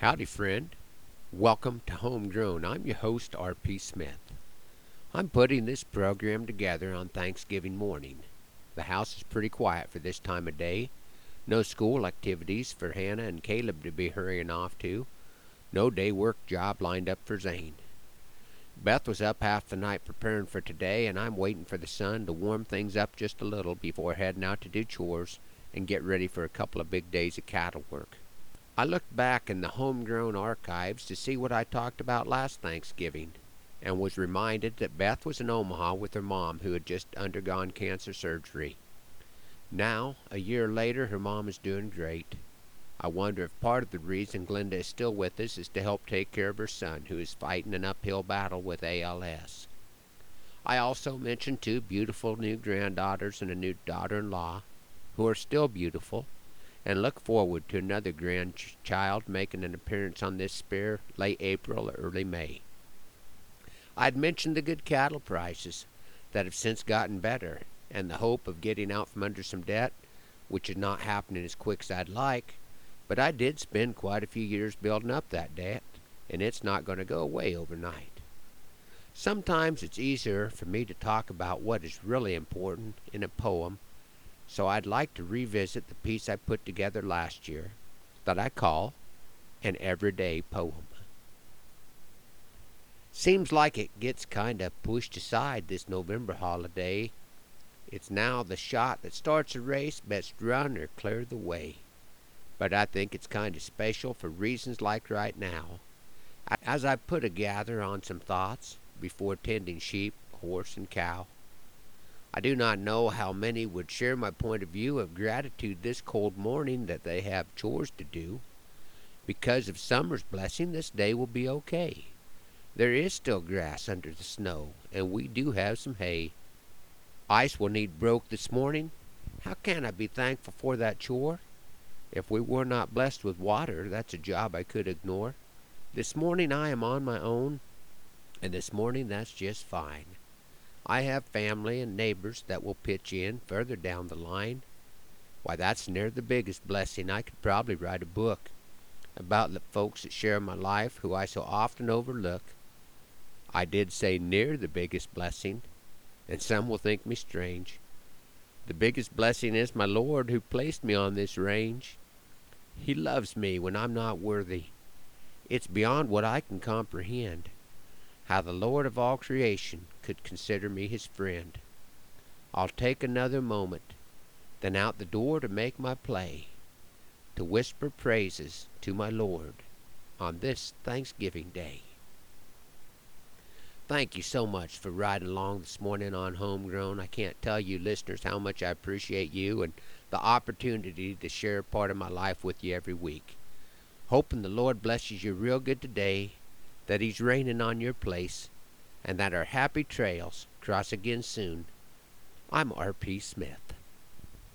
Howdy, friend. Welcome to Homegrown. I'm your host, R.P. Smith. I'm putting this program together on Thanksgiving morning. The house is pretty quiet for this time of day. No school activities for Hannah and Caleb to be hurrying off to. No day work job lined up for Zane. Beth was up half the night preparing for today, and I'm waiting for the sun to warm things up just a little before heading out to do chores and get ready for a couple of big days of cattle work. I looked back in the homegrown archives to see what I talked about last Thanksgiving, and was reminded that Beth was in Omaha with her mom, who had just undergone cancer surgery. Now, a year later, her mom is doing great. I wonder if part of the reason Glenda is still with us is to help take care of her son, who is fighting an uphill battle with ALS. I also mentioned two beautiful new granddaughters and a new daughter in law, who are still beautiful and look forward to another grandchild making an appearance on this spare late April or early May. I'd mentioned the good cattle prices that have since gotten better, and the hope of getting out from under some debt, which is not happening as quick as I'd like, but I did spend quite a few years building up that debt, and it's not going to go away overnight. Sometimes it's easier for me to talk about what is really important in a poem so I'd like to revisit the piece I put together last year that I call An Everyday Poem. Seems like it gets kind of pushed aside this November holiday. It's now the shot that starts a race, best run or clear the way. But I think it's kind of special for reasons like right now. As I put a gather on some thoughts before tending sheep, horse, and cow, I do not know how many would share my point of view of gratitude this cold morning that they have chores to do. Because of summer's blessing, this day will be okay. There is still grass under the snow, and we do have some hay. Ice will need broke this morning. How can I be thankful for that chore? If we were not blessed with water, that's a job I could ignore. This morning I am on my own, and this morning that's just fine. I have family and neighbors that will pitch in further down the line. Why, that's near the biggest blessing. I could probably write a book about the folks that share my life who I so often overlook. I did say near the biggest blessing, and some will think me strange. The biggest blessing is my Lord who placed me on this range. He loves me when I'm not worthy. It's beyond what I can comprehend how the Lord of all creation could consider me his friend. I'll take another moment, then out the door to make my play, to whisper praises to my Lord on this Thanksgiving Day. Thank you so much for riding along this morning on Homegrown. I can't tell you, listeners, how much I appreciate you and the opportunity to share part of my life with you every week. Hoping the Lord blesses you real good today that He's raining on your place, and that our happy trails cross again soon. I'm R.P. Smith.